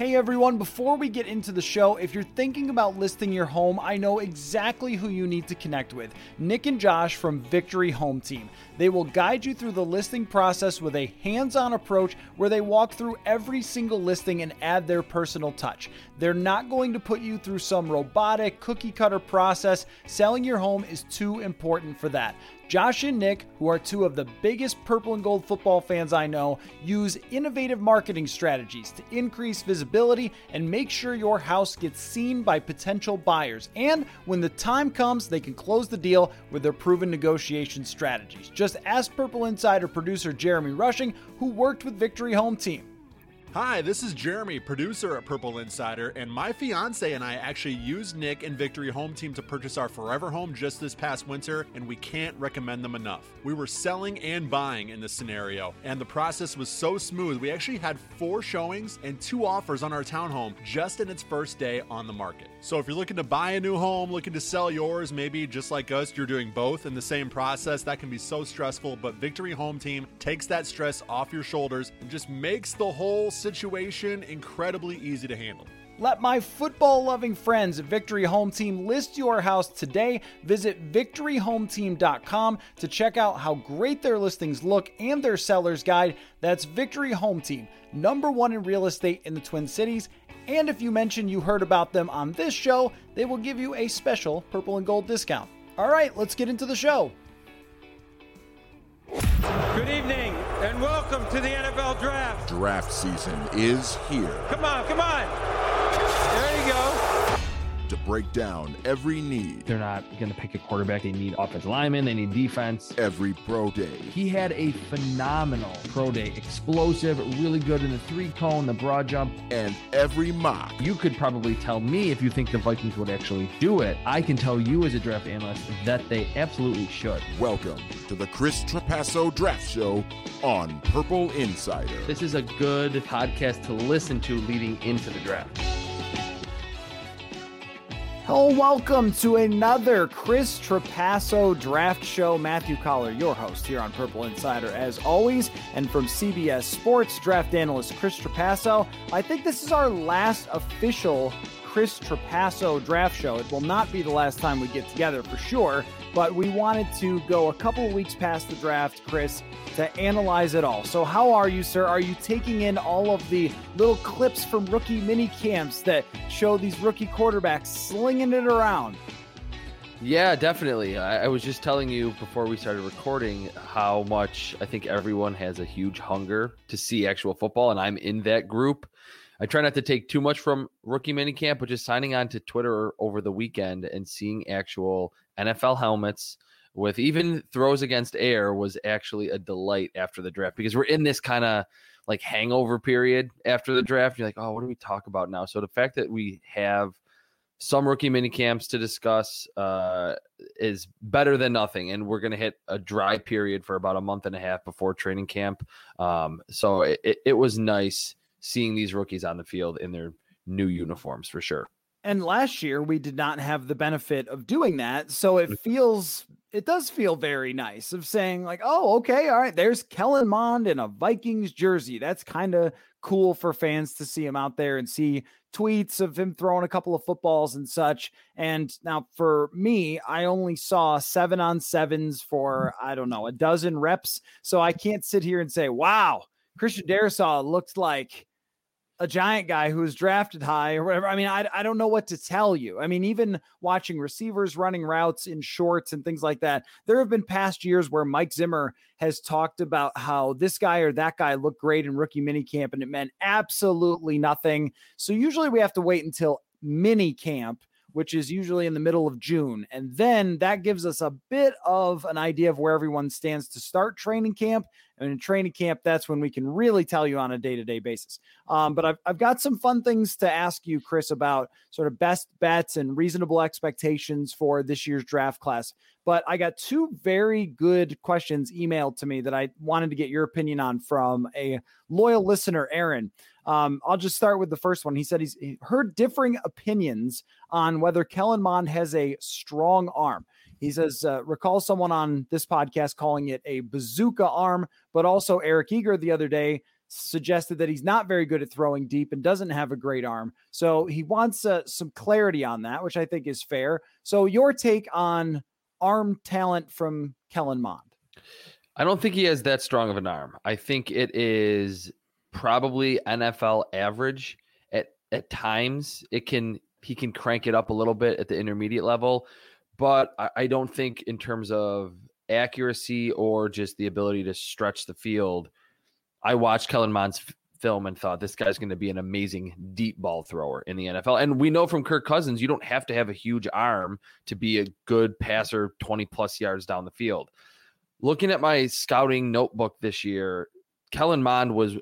Hey everyone, before we get into the show, if you're thinking about listing your home, I know exactly who you need to connect with Nick and Josh from Victory Home Team. They will guide you through the listing process with a hands on approach where they walk through every single listing and add their personal touch. They're not going to put you through some robotic cookie cutter process. Selling your home is too important for that. Josh and Nick, who are two of the biggest purple and gold football fans I know, use innovative marketing strategies to increase visibility and make sure your house gets seen by potential buyers. And when the time comes, they can close the deal with their proven negotiation strategies. Just ask Purple Insider producer Jeremy Rushing, who worked with Victory Home Team. Hi, this is Jeremy, producer at Purple Insider, and my fiance and I actually used Nick and Victory Home Team to purchase our forever home just this past winter, and we can't recommend them enough. We were selling and buying in this scenario, and the process was so smooth. We actually had four showings and two offers on our townhome just in its first day on the market. So if you're looking to buy a new home, looking to sell yours, maybe just like us, you're doing both in the same process, that can be so stressful, but Victory Home Team takes that stress off your shoulders and just makes the whole situation incredibly easy to handle. Let my football loving friends at Victory Home Team list your house today. Visit victoryhometeam.com to check out how great their listings look and their seller's guide. That's Victory Home Team, number one in real estate in the Twin Cities. And if you mention you heard about them on this show, they will give you a special purple and gold discount. All right, let's get into the show. Good evening and welcome to the NFL Draft. Draft season is here. Come on, come on. There you go to break down every need. They're not going to pick a quarterback. They need offensive linemen. They need defense. Every pro day. He had a phenomenal pro day. Explosive, really good in the three cone, the broad jump. And every mock. You could probably tell me if you think the Vikings would actually do it. I can tell you as a draft analyst that they absolutely should. Welcome to the Chris Trapasso Draft Show on Purple Insider. This is a good podcast to listen to leading into the draft. Oh, welcome to another Chris Trapasso Draft Show. Matthew Coller, your host here on Purple Insider, as always, and from CBS Sports, draft analyst Chris Trapasso. I think this is our last official Chris Trapasso Draft Show. It will not be the last time we get together for sure, but we wanted to go a couple of weeks past the draft, Chris, to analyze it all. So, how are you, sir? Are you taking in all of the little clips from rookie mini camps that show these rookie quarterbacks slinging it around? Yeah, definitely. I, I, was just telling you before we started recording how much I think everyone has a huge hunger to see actual football, and I'm in that group. I try not to take too much from rookie minicamp, but just signing on to Twitter over the weekend and seeing actual NFL helmets – with even throws against air was actually a delight after the draft because we're in this kind of like hangover period after the draft. You're like, oh, what do we talk about now? So the fact that we have some rookie mini camps to discuss uh, is better than nothing. And we're going to hit a dry period for about a month and a half before training camp. Um, so it, it was nice seeing these rookies on the field in their new uniforms for sure. And last year we did not have the benefit of doing that. So it mm. feels it does feel very nice of saying like, oh, okay, all right, there's Kellen Mond in a Vikings jersey. That's kind of cool for fans to see him out there and see tweets of him throwing a couple of footballs and such. And now for me, I only saw seven on sevens for I don't know a dozen reps, so I can't sit here and say, wow, Christian Darrisaw looked like a giant guy who was drafted high or whatever. I mean, I, I don't know what to tell you. I mean, even watching receivers running routes in shorts and things like that, there have been past years where Mike Zimmer has talked about how this guy or that guy looked great in rookie minicamp and it meant absolutely nothing. So usually we have to wait until mini camp which is usually in the middle of June. And then that gives us a bit of an idea of where everyone stands to start training camp. And in training camp, that's when we can really tell you on a day to day basis. Um, but I've, I've got some fun things to ask you, Chris, about sort of best bets and reasonable expectations for this year's draft class. But I got two very good questions emailed to me that I wanted to get your opinion on from a loyal listener, Aaron. Um, I'll just start with the first one. He said he's heard differing opinions on whether Kellen Mond has a strong arm. He says, uh, recall someone on this podcast calling it a bazooka arm, but also Eric Eager the other day suggested that he's not very good at throwing deep and doesn't have a great arm. So he wants uh, some clarity on that, which I think is fair. So, your take on arm talent from Kellen Mond? I don't think he has that strong of an arm. I think it is probably NFL average at at times. It can he can crank it up a little bit at the intermediate level, but I, I don't think in terms of accuracy or just the ability to stretch the field. I watched Kellen Mond's f- film and thought this guy's going to be an amazing deep ball thrower in the NFL. And we know from Kirk Cousins, you don't have to have a huge arm to be a good passer 20 plus yards down the field. Looking at my scouting notebook this year, Kellen Mond was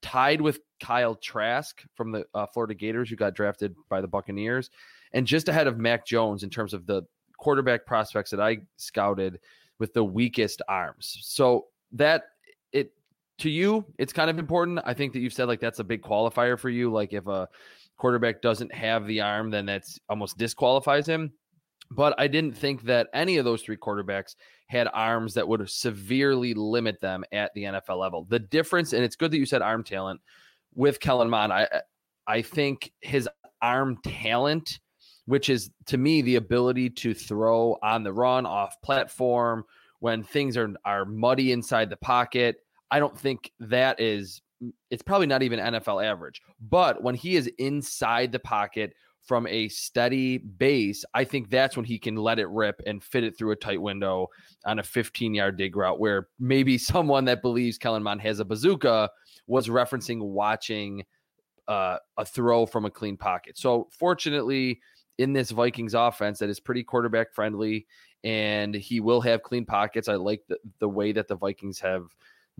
tied with Kyle Trask from the uh, Florida Gators, who got drafted by the Buccaneers, and just ahead of Mac Jones in terms of the quarterback prospects that I scouted with the weakest arms. So that it to you, it's kind of important. I think that you've said like that's a big qualifier for you. Like if a quarterback doesn't have the arm, then that's almost disqualifies him. But I didn't think that any of those three quarterbacks had arms that would severely limit them at the NFL level. The difference, and it's good that you said arm talent with Kellen Mond. I I think his arm talent, which is to me the ability to throw on the run, off platform, when things are are muddy inside the pocket. I don't think that is. It's probably not even NFL average. But when he is inside the pocket from a steady base, I think that's when he can let it rip and fit it through a tight window on a 15 yard dig route where maybe someone that believes Kellen Mond has a bazooka was referencing watching uh, a throw from a clean pocket. So, fortunately, in this Vikings offense that is pretty quarterback friendly and he will have clean pockets, I like the, the way that the Vikings have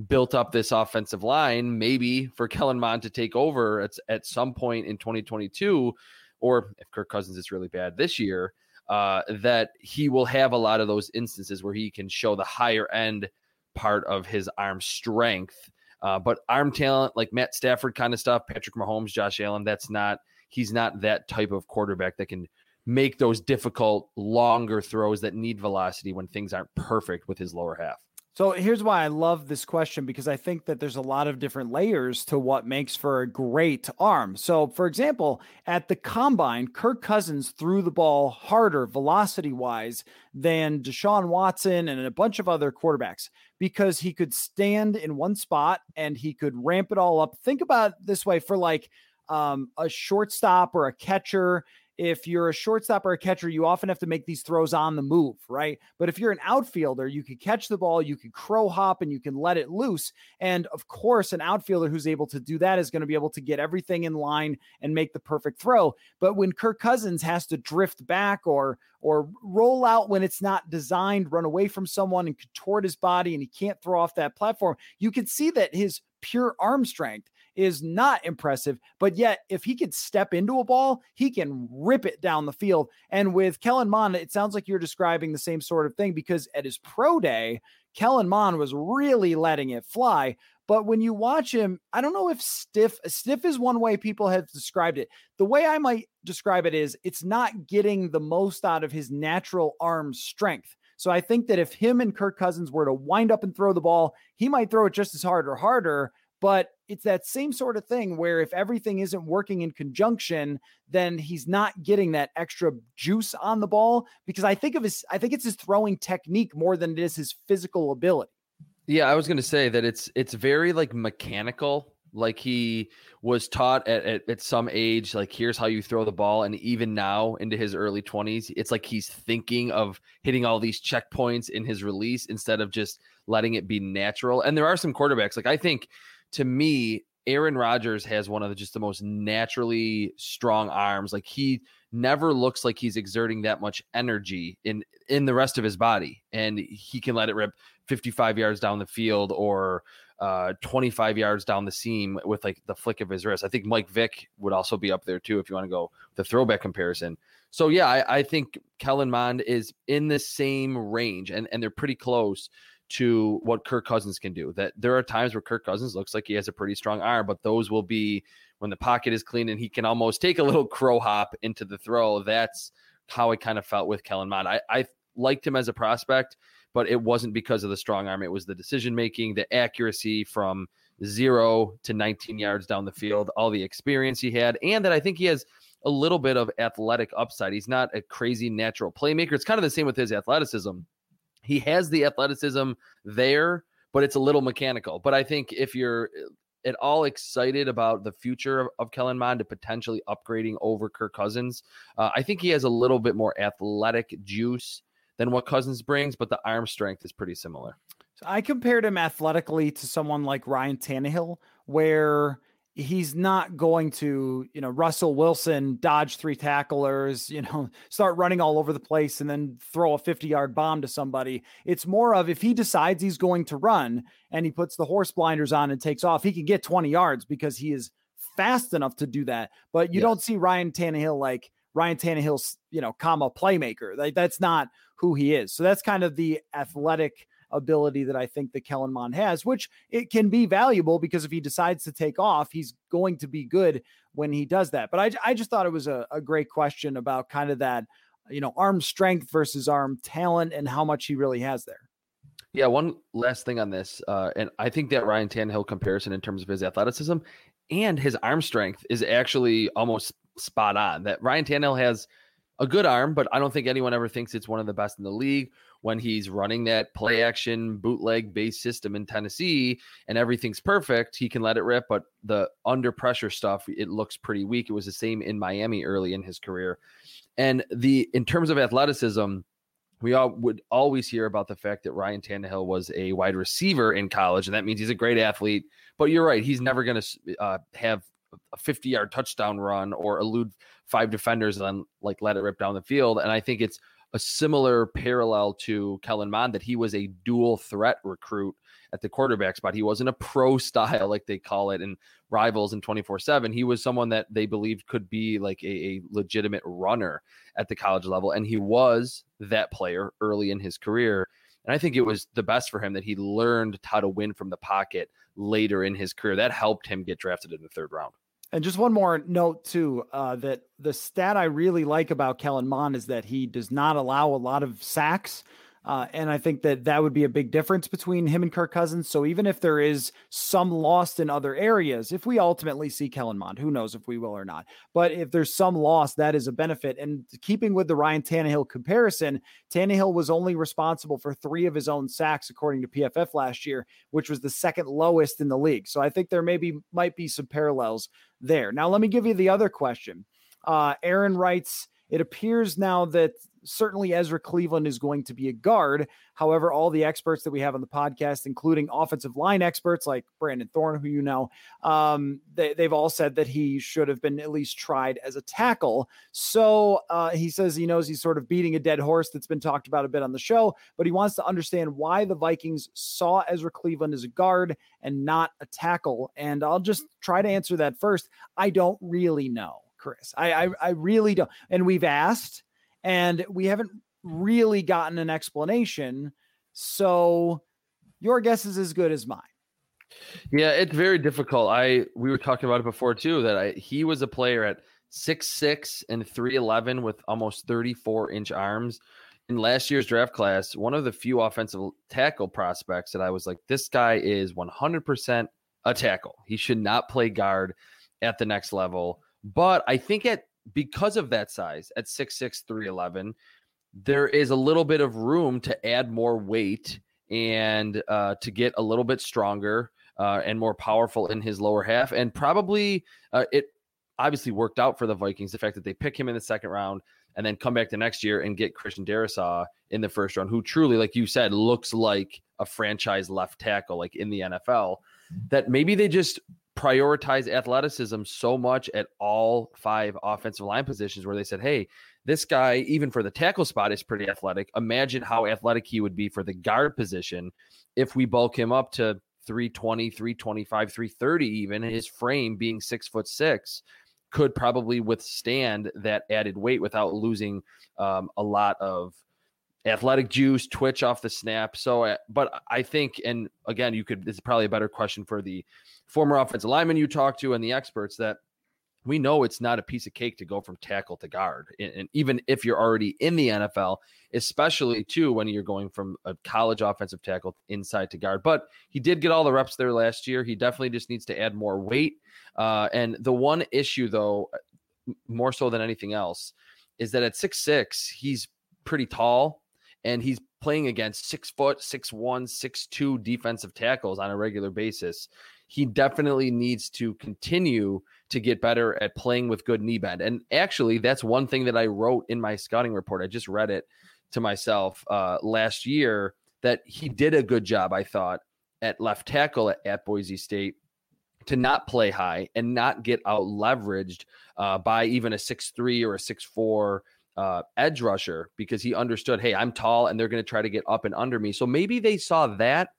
built up this offensive line. Maybe for Kellen Mond to take over at, at some point in 2022 or if Kirk Cousins is really bad this year, uh, that he will have a lot of those instances where he can show the higher end part of his arm strength. Uh, but arm talent, like Matt Stafford kind of stuff, Patrick Mahomes, Josh Allen, that's not, he's not that type of quarterback that can make those difficult, longer throws that need velocity when things aren't perfect with his lower half. So here's why I love this question because I think that there's a lot of different layers to what makes for a great arm. So, for example, at the combine, Kirk Cousins threw the ball harder velocity wise than Deshaun Watson and a bunch of other quarterbacks because he could stand in one spot and he could ramp it all up. Think about this way for like um, a shortstop or a catcher if you're a shortstop or a catcher, you often have to make these throws on the move, right? But if you're an outfielder, you can catch the ball, you can crow hop, and you can let it loose. And of course, an outfielder who's able to do that is going to be able to get everything in line and make the perfect throw. But when Kirk Cousins has to drift back or or roll out when it's not designed, run away from someone and contort his body, and he can't throw off that platform, you can see that his pure arm strength is not impressive. But yet, if he could step into a ball, he can rip it down the field. And with Kellen Mond, it sounds like you're describing the same sort of thing because at his pro day, Kellen Mond was really letting it fly. But when you watch him, I don't know if stiff, stiff is one way people have described it. The way I might describe it is it's not getting the most out of his natural arm strength. So I think that if him and Kirk Cousins were to wind up and throw the ball, he might throw it just as hard or harder. But it's that same sort of thing where if everything isn't working in conjunction, then he's not getting that extra juice on the ball. Because I think of his, I think it's his throwing technique more than it is his physical ability. Yeah, I was going to say that it's it's very like mechanical. Like he was taught at, at, at some age, like here's how you throw the ball, and even now into his early twenties, it's like he's thinking of hitting all these checkpoints in his release instead of just letting it be natural. And there are some quarterbacks, like I think to me, Aaron Rodgers has one of the, just the most naturally strong arms. Like he never looks like he's exerting that much energy in in the rest of his body, and he can let it rip 55 yards down the field or uh, 25 yards down the seam with like the flick of his wrist. I think Mike Vick would also be up there too if you want to go the throwback comparison. So yeah, I, I think Kellen Mond is in the same range, and and they're pretty close to what Kirk Cousins can do. That there are times where Kirk Cousins looks like he has a pretty strong arm, but those will be when the pocket is clean and he can almost take a little crow hop into the throw. That's how I kind of felt with Kellen Mond. I, I liked him as a prospect, but it wasn't because of the strong arm. It was the decision making, the accuracy from zero to 19 yards down the field, all the experience he had, and that I think he has a little bit of athletic upside. He's not a crazy natural playmaker. It's kind of the same with his athleticism he has the athleticism there, but it's a little mechanical. But I think if you're uh, at all excited about the future of, of Kellen Mond to potentially upgrading over Kirk Cousins, uh, I think he has a little bit more athletic juice than what Cousins brings, but the arm strength is pretty similar. So I compared him athletically to someone like Ryan Tannehill, where he's not going to, you know, Russell Wilson dodge three tacklers, you know, start running all over the place and then throw a 50 yard bomb to somebody. It's more of if he decides he's going to run and he puts the horse blinders on and takes off, he can get 20 yards because he is fast enough to do that. But you don't see Ryan Tannehill like Ryan Tannehill's, you know, comma playmaker. Like, that's not who he is. So that's kind of the athletic ability that I think that Kellen Mond has, which it can be valuable because if he decides to take off, he's going to be good when he does that. But I, I just thought it was a, a great question about kind of that, you know, arm strength versus arm talent and how much he really has there. Yeah, one last thing on this, uh, and I think that Ryan Tannehill comparison in terms of his athleticism and his arm strength is actually almost spot on. That Ryan Tannehill has a good arm, but I don't think anyone ever thinks it's one of the best in the league when he's running that play action bootleg based system in Tennessee and everything's perfect, he can let it rip. But the under pressure stuff, it looks pretty weak. It was the same in Miami early in his career. And the in terms of athleticism, we all would always hear about the fact that Ryan Tannehill was a wide receiver in college, and that means he's a great athlete. But you're right; he's never going to uh, have a 50 yard touchdown run or elude five defenders and then like let it rip down the field. And I think it's a similar parallel to Kellen Mond that he was a dual threat recruit at the quarterback spot. He wasn't a pro style like they call it in rivals in 24-7. He was someone that they believed could be like a, a legitimate runner at the college level. And he was that player early in his career. And I think it was the best for him that he learned how to win from the pocket later in his career. That helped him get drafted in the third round. And just one more note too, uh, that the stat I really like about Kellen Mond is that he does not allow a lot of sacks. Uh, and I think that that would be a big difference between him and Kirk Cousins. So even if there is some lost in other areas, if we ultimately see Kellen Mond, who knows if we will or not. But if there's some loss, that is a benefit. And keeping with the Ryan Tannehill comparison, Tannehill was only responsible for three of his own sacks, according to PFF last year, which was the second lowest in the league. So I think there maybe might be some parallels there. Now, let me give you the other question. Uh, Aaron writes, it appears now that certainly Ezra Cleveland is going to be a guard. However, all the experts that we have on the podcast, including offensive line experts like Brandon Thorn, who you know, um, they, have all said that he should have been at least tried as a tackle. So uh, he says he knows he's sort of beating a dead horse that's been talked about a bit on the show, but he wants to understand why the Vikings saw Ezra Cleveland as a guard and not a tackle. And I'll just try to answer that first. I don't really know. Chris. I, I, I really don't. And we've asked, and we haven't really gotten an explanation. So your guess is as good as mine. Yeah, it's very difficult. I we were talking about it before too that I he was a player at six six and three eleven with almost thirty four inch arms in last year's draft class, one of the few offensive tackle prospects that I was like, this guy is 100% a tackle. He should not play guard at the next level. But I think at because of that size at 6'6, 311, there is a little bit of room to add more weight and uh, to get a little bit stronger uh, and more powerful in his lower half. And probably uh, it obviously worked out for the Vikings the fact that they pick him in the second round and then come back the next year and get Christian Darrisaw in the first round, who truly, like you said, looks like a franchise left tackle, like in the NFL. That maybe they just prioritize athleticism so much at all five offensive line positions where they said, hey, this guy, even for the tackle spot, is pretty athletic. Imagine how athletic he would be for the guard position if we bulk him up to 320, 325, 330, even his frame being six foot six could probably withstand that added weight without losing um, a lot of athletic juice, twitch off the snap. So, uh, but I think, and again, you could, this is probably a better question for the former offensive lineman you talked to and the experts that we know it's not a piece of cake to go from tackle to guard. And, even if you're already in the NFL, especially too when you're going from a college offensive tackle inside to guard. But he did get all the reps there last year. He definitely just needs to add more weight. Uh, and the one issue, though, more so than anything else, is that at six six, he's pretty tall and he's playing against six foot, six one, six two defensive tackles on a regular basis. He definitely needs to continue to get better at playing with good knee bend. And actually, that's one thing that I wrote in my scouting report. I just read it to myself uh, last year that he did a good job, I thought, at left tackle at, at Boise State to not play high and not get out leveraged uh, by even a six three or a six four uh, edge rusher because he understood, hey, I'm tall and they're going to try to get up and under me. So maybe they saw that.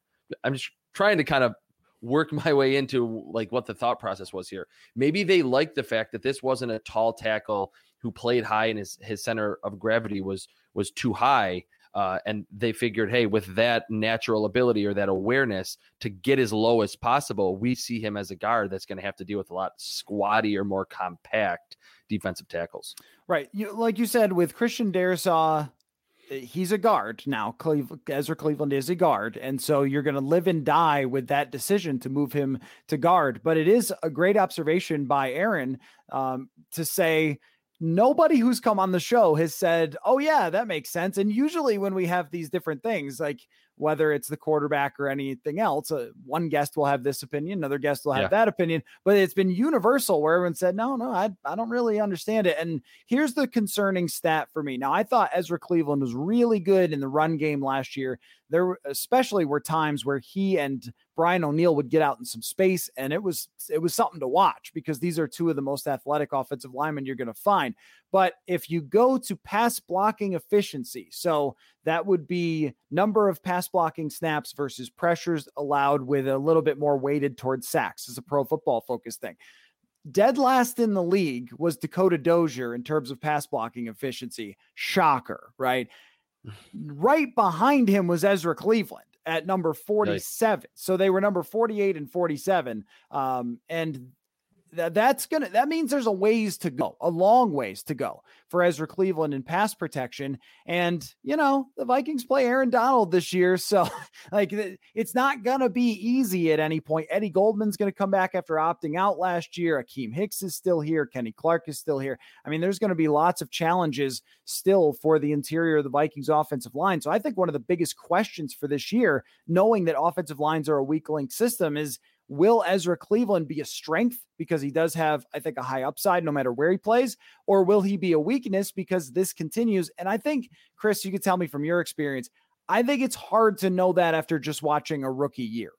I'm just trying to kind of work my way into like what the thought process was here. Maybe they liked the fact that this wasn't a tall tackle who played high and his his center of gravity was was too high. Uh, and they figured, hey, with that natural ability or that awareness to get as low as possible, we see him as a guard that's going to have to deal with a lot squatty or more compact defensive tackles. Right. You, like you said, with Christian Darrisaw he's a guard now. Cleve, Ezra Cleveland is a guard, and so you're going to live and die with that decision to move him to guard. But it is a great observation by Aaron um, to say nobody who's come on the show has said, "Oh yeah, that makes sense." And usually when we have these different things, like whether it's the quarterback or anything else. Uh, one guest will have this opinion, another guest will have yeah. that opinion, but it's been universal where everyone said, no, no, I, I don't really understand it. And here's the concerning stat for me. Now, I thought Ezra Cleveland was really good in the run game last year. There, especially were times where he and Brian O'Neill would get out in some space, and it was it was something to watch because these are two of the most athletic offensive linemen you're going to find. But if you go to pass blocking efficiency, so that would be number of pass blocking snaps versus pressures allowed with a little bit more weighted towards sacks as a pro football focus thing. Dead last in the league was Dakota Dozier in terms of pass blocking efficiency. Shocker, right? Right behind him was Ezra Cleveland at number 47. Nice. So they were number 48 and 47. Um, and that, that's gonna that means there's a ways to go, a long ways to go for Ezra Cleveland in pass protection. And you know, the Vikings play Aaron Donald this year, so like it's not gonna be easy at any point. Eddie Goldman's gonna come back after opting out last year. Akiem Hicks is still here. Kenny Clark is still here. I mean, there's gonna be lots of challenges still for the interior of the Vikings offensive line. So I think one of the biggest questions for this year, knowing that offensive lines are a weak link system, is Will Ezra Cleveland be a strength because he does have, I think, a high upside no matter where he plays? Or will he be a weakness because this continues? And I think, Chris, you could tell me from your experience, I think it's hard to know that after just watching a rookie year.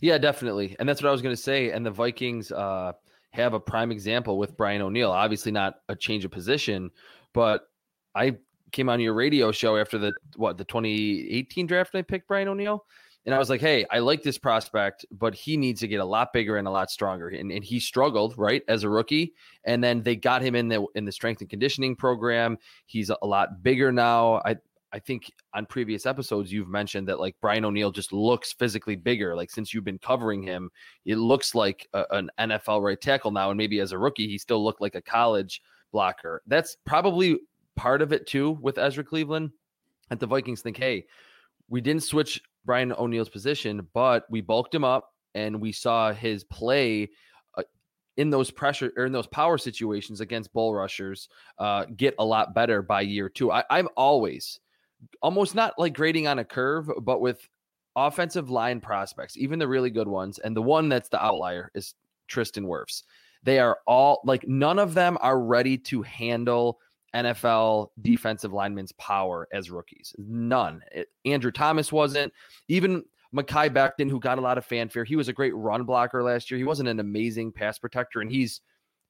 Yeah, definitely. And that's what I was going to say. And the Vikings uh, have a prime example with Brian O'Neill. Obviously, not a change of position, but I came on your radio show after the what the 2018 draft and I picked Brian O'Neill. And I was like, hey, I like this prospect, but he needs to get a lot bigger and a lot stronger. And, and he struggled, right, as a rookie. And then they got him in the in the strength and conditioning program. He's a lot bigger now. I I think on previous episodes you've mentioned that like Brian O'Neill just looks physically bigger. Like since you've been covering him, it looks like a, an NFL right tackle now. And maybe as a rookie, he still looked like a college blocker. That's probably part of it too with Ezra Cleveland that the Vikings think, hey, we didn't switch Brian O'Neill's position, but we bulked him up and we saw his play uh, in those pressure or in those power situations against bull rushers uh, get a lot better by year two. I, I'm always almost not like grading on a curve, but with offensive line prospects, even the really good ones, and the one that's the outlier is Tristan Wirfs. They are all like none of them are ready to handle NFL defensive linemen's power as rookies. None. It, Andrew Thomas wasn't. Even Mekhi Becton, who got a lot of fanfare, he was a great run blocker last year. He wasn't an amazing pass protector, and he's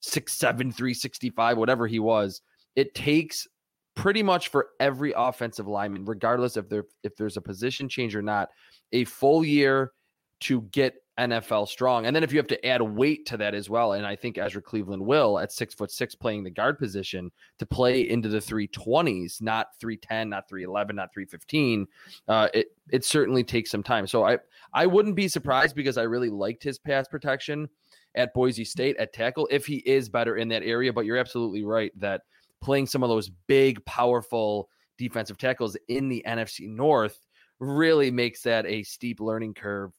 6'7, 365, whatever he was. It takes pretty much for every offensive lineman, regardless if there if there's a position change or not, a full year to get NFL strong. And then if you have to add weight to that as well, and I think Ezra Cleveland will at six foot six playing the guard position to play into the 320s, not 310, not 311, not 315, uh, it it certainly takes some time. So I I wouldn't be surprised because I really liked his pass protection at Boise State at tackle if he is better in that area. But you're absolutely right that playing some of those big, powerful defensive tackles in the NFC North really makes that a steep learning curve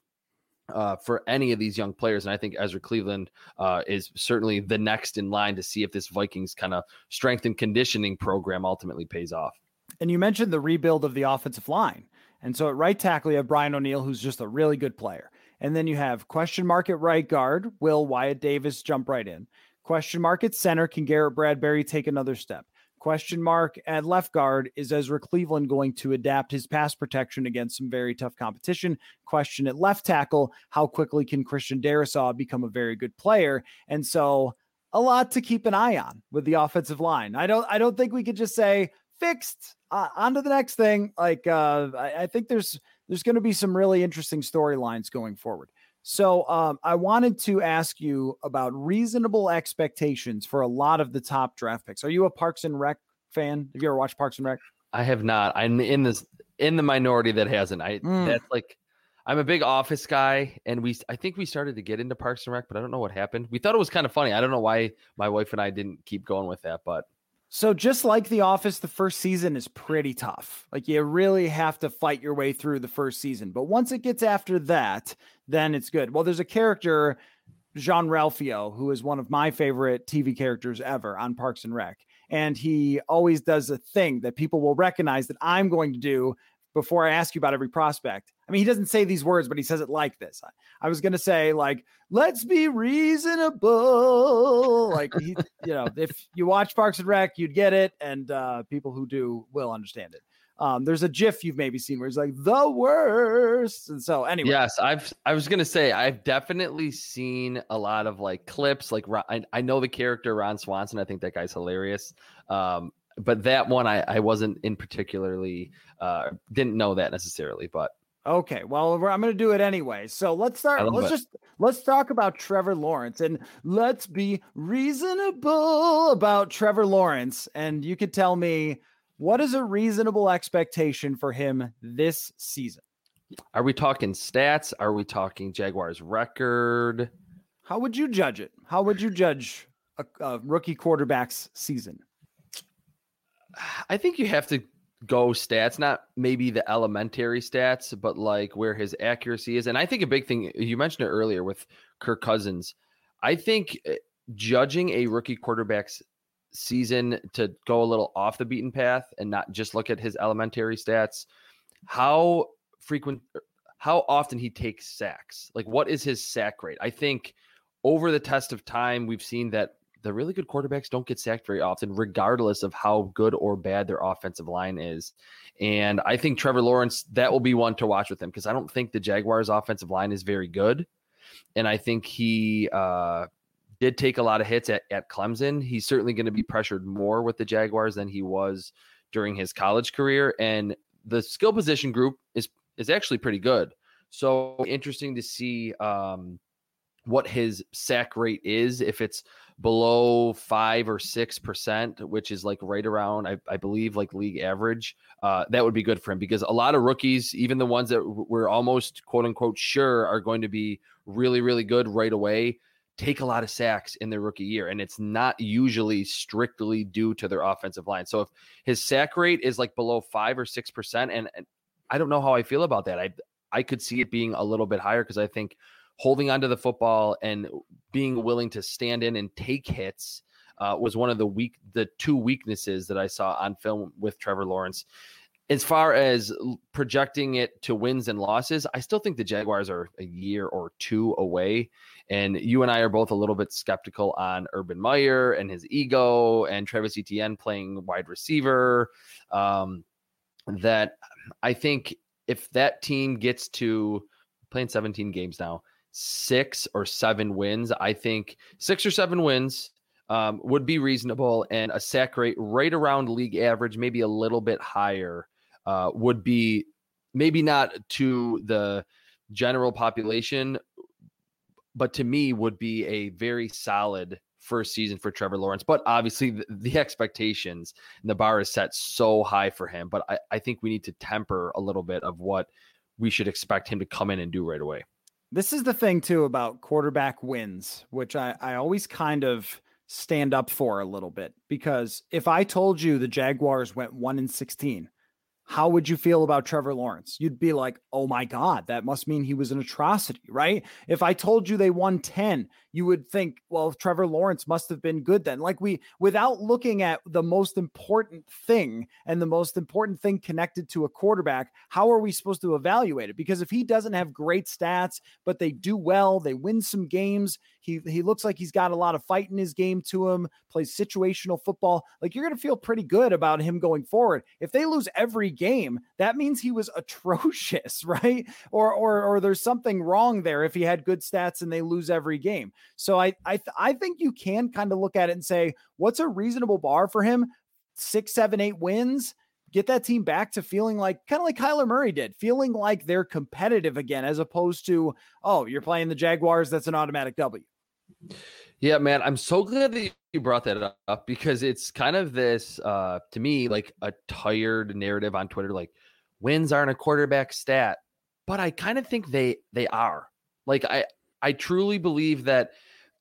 uh, for any of these young players. And I think Ezra Cleveland uh, is certainly the next in line to see if this Vikings kind of strength and conditioning program ultimately pays off. And you mentioned the rebuild of the offensive line. And so at right tackle, you have Brian O'Neill, who's just a really good player. And then you have question mark at right guard. Will Wyatt Davis jump right in? Question mark at center. Can Garrett Bradbury take another step? Question mark at left guard is Ezra Cleveland going to adapt his pass protection against some very tough competition? Question at left tackle, how quickly can Christian Darrisaw become a very good player? And so a lot to keep an eye on with the offensive line. I don't I don't think we could just say fixed uh, on to the next thing. Like uh, I, I think there's there's going to be some really interesting storylines going forward. So um, I wanted to ask you about reasonable expectations for a lot of the top draft picks. Are you a Parks and Rec fan? Have you ever watched Parks and Rec? I have not. I'm in this in the minority that hasn't. I mm. that's like I'm a big Office guy, and we I think we started to get into Parks and Rec, but I don't know what happened. We thought it was kind of funny. I don't know why my wife and I didn't keep going with that, but so just like The Office, the first season is pretty tough. Like you really have to fight your way through the first season. But once it gets after that, then it's good. Well, there's a character, Jean-Ralphio, who is one of my favorite TV characters ever on Parks and Rec. And he always does a thing that people will recognize that I'm going to do before I ask you about every prospect. I mean, he doesn't say these words, but he says it like this. I, I was going to say, like, let's be reasonable. Like, he, you know, if you watch Parks and Rec, you'd get it. And uh, people who do will understand it. Um, there's a GIF you've maybe seen where he's like the worst, and so anyway. Yes, I've. I was gonna say I've definitely seen a lot of like clips. Like I, I know the character Ron Swanson. I think that guy's hilarious. Um, but that one I, I wasn't in particularly uh, didn't know that necessarily, but Okay, well, I'm going to do it anyway. So let's start. Let's it. just let's talk about Trevor Lawrence and let's be reasonable about Trevor Lawrence. And you could tell me what is a reasonable expectation for him this season. Are we talking stats? Are we talking Jaguars record? How would you judge it? How would you judge a, a rookie quarterback's season? I think you have to go stats, not maybe the elementary stats, but like where his accuracy is. And I think a big thing you mentioned it earlier with Kirk Cousins. I think eh, judging a rookie quarterback's season to go a little off the beaten path and not just look at his elementary stats, how frequent, er, how often he takes sacks. Like, what is his sack rate? I think over the test of time, we've seen that the really good quarterbacks don't get sacked very often, regardless of how good or bad their offensive line is. And I think Trevor Lawrence, that will be one to watch with him because I don't think the Jaguars' offensive line is very good. And I think he uh, did take a lot of hits at, at Clemson. He's certainly going to be pressured more with the Jaguars than he was during his college career. And the skill position group is is actually pretty good. So interesting to see um, what his sack rate is. If it's below five or six percent, which is like right around, I, I believe, like league average, uh, that would be good for him because a lot of rookies, even the ones that we're almost quote unquote sure are going to be really, really good right away, take a lot of sacks in their rookie year, and it's not usually strictly due to their offensive line. So if his sack rate is like below five or six percent, and, I don't know how I feel about that. I I could see it being a little bit higher because I think holding onto the football and being willing to stand in and take hits uh, was one of the weak the two weaknesses that I saw on film with Trevor Lawrence. As far as projecting it to wins and losses, I still think the Jaguars are a year or two away. And you and I are both a little bit skeptical on Urban Meyer and his ego and Travis Etienne playing wide receiver. Um, that I think if that team gets to playing 17 games now, six or seven wins, I think six or seven wins um, would be reasonable, and a sack rate right around league average, maybe a little bit higher, uh, would be maybe not to the general population, but to me would be a very solid first season for Trevor Lawrence. But obviously, the, the expectations and the bar is set so high for him. But I, I think we need to temper a little bit of what we should expect him to come in and do right away. This is the thing too about quarterback wins, which I, I always kind of stand up for a little bit because if I told you the Jaguars went 1 in 16, how would you feel about Trevor Lawrence? You'd be like, oh my God, that must mean he was an atrocity, right? If I told you they won 10, you would think, well, Trevor Lawrence must have been good then. Like we, without looking at the most important thing and the most important thing connected to a quarterback, how are we supposed to evaluate it? Because if he doesn't have great stats, but they do well, they win some games, he he looks like he's got a lot of fight in his game to him, plays situational football. Like you're to feel pretty good about him going forward. If they lose every game, that means he was atrocious, right? Or or or there's something wrong there if he had good stats and they lose every game. So I I th- I think you can kind of look at it and say, what's a reasonable bar for him? Six, seven, eight wins get that team back to feeling like kind of like Kyler Murray did, feeling like they're competitive again, as opposed to, oh, you're playing the Jaguars, that's an automatic W. Yeah, man, I'm so glad that you brought that up because it's kind of this uh to me like a tired narrative on Twitter like wins aren't a quarterback stat, but I kind of think they they are. Like I I truly believe that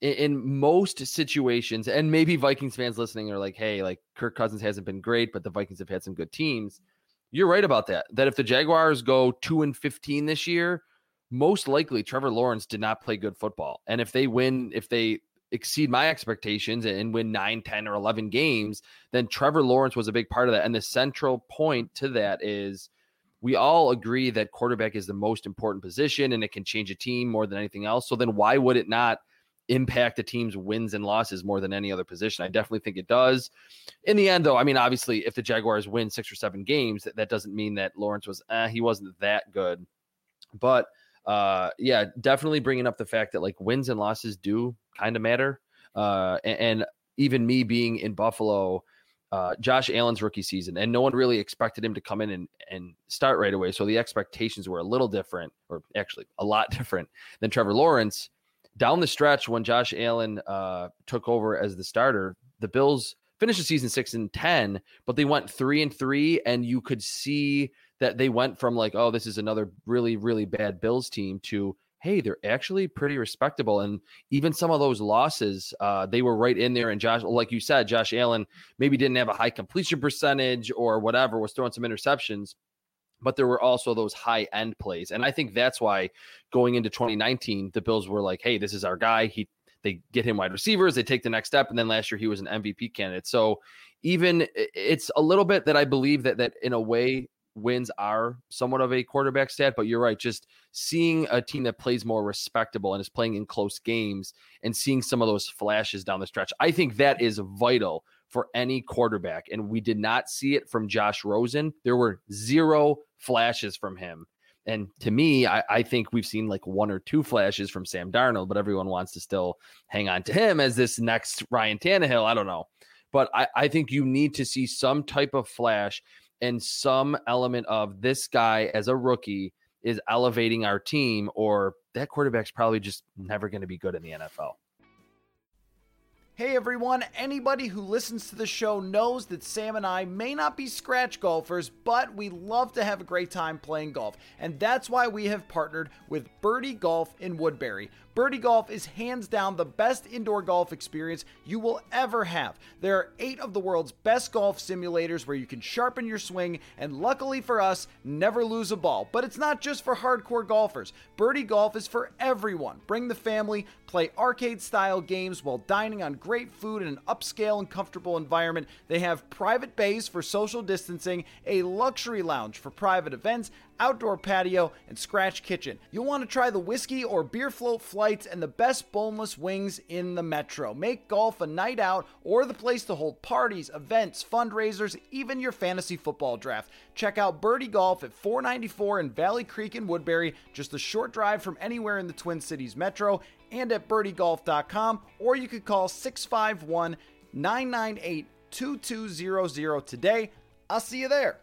in, in most situations and maybe Vikings fans listening are like, "Hey, like Kirk Cousins hasn't been great, but the Vikings have had some good teams." You're right about that. That if the Jaguars go 2 and 15 this year, most likely Trevor Lawrence did not play good football. And if they win, if they exceed my expectations and win 9, 10, or 11 games, then Trevor Lawrence was a big part of that. And the central point to that is we all agree that quarterback is the most important position and it can change a team more than anything else. So then why would it not impact a team's wins and losses more than any other position? I definitely think it does. In the end, though, I mean, obviously, if the Jaguars win six or seven games, that, that doesn't mean that Lawrence was, eh, he wasn't that good. But uh, yeah, definitely bringing up the fact that like wins and losses do kind of matter. Uh, and, and, even me being in Buffalo, uh, Josh Allen's rookie season, and no one really expected him to come in and, and start right away. So the expectations were a little different, or actually a lot different than Trevor Lawrence. Down the stretch, when Josh Allen uh, took over as the starter, the Bills finished the season six and ten, but they went three and three, and you could see that they went from like, oh, this is another really, really bad Bills team to hey, they're actually pretty respectable. And even some of those losses, uh, they were right in there. And Josh, like you said, Josh Allen maybe didn't have a high completion percentage or whatever, was throwing some interceptions, but there were also those high end plays. And I think that's why going into 2019, the Bills were like, hey, this is our guy. He they get him wide receivers, they take the next step, and then last year he was an MVP candidate. So even it's a little bit that I believe that that in a way wins are somewhat of a quarterback stat, but you're right. Just seeing a team that plays more respectable and is playing in close games and seeing some of those flashes down the stretch, I think that is vital for any quarterback. And we did not see it from Josh Rosen. There were zero flashes from him. And to me, I, I, think we've seen like one or two flashes from Sam Darnold, but everyone wants to still hang on to him as this next Ryan Tannehill. I don't know. But I, I think you need to see some type of flash and some element of this guy as a rookie is elevating our team, or that quarterback's probably just never going to be good in the NFL. Hey everyone, anybody who listens to the show knows that Sam and I may not be scratch golfers, but we love to have a great time playing golf. And that's why we have partnered with Birdie Golf in Woodbury. Birdie Golf is hands down the best indoor golf experience you will ever have. There are eight of the world's best golf simulators where you can sharpen your swing and, luckily for us, never lose a ball. But it's not just for hardcore golfers. Birdie Golf is for everyone. Bring the family, play arcade style games while dining on great food in an upscale and comfortable environment. They have private bays for social distancing, a luxury lounge for private events, outdoor patio, and scratch kitchen. You'll want to try the whiskey or beer float flights and the best boneless wings in the metro. Make golf a night out or the place to hold parties, events, fundraisers, even your fantasy football draft. Check out Birdie Golf at 494 in Valley Creek in Woodbury, just a short drive from anywhere in the Twin Cities metro, and at birdiegolf.com, or you could call 651 998 2200 today. I'll see you there.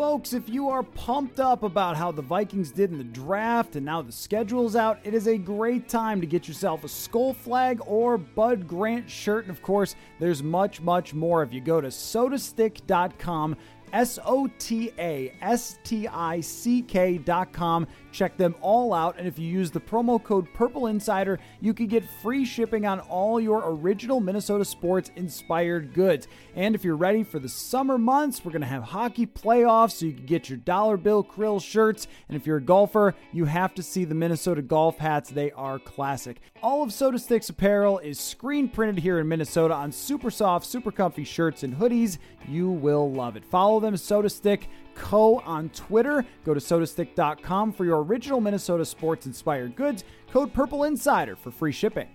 Folks, if you are pumped up about how the Vikings did in the draft and now the schedule's out, it is a great time to get yourself a Skull Flag or Bud Grant shirt. And of course, there's much, much more if you go to sotastick.com S O T A S T I C K dot com. Check them all out. And if you use the promo code Purple Insider, you can get free shipping on all your original Minnesota sports inspired goods. And if you're ready for the summer months, we're going to have hockey playoffs, so you can get your dollar bill krill shirts. And if you're a golfer, you have to see the Minnesota golf hats. They are classic. All of Sota Stick's apparel is screen printed here in Minnesota on super soft, super comfy shirts and hoodies. You will love it. Follow them, Sota Stick Co. on Twitter. Go to sotastick.com for your original Minnesota sports inspired goods. Code Purple Insider for free shipping.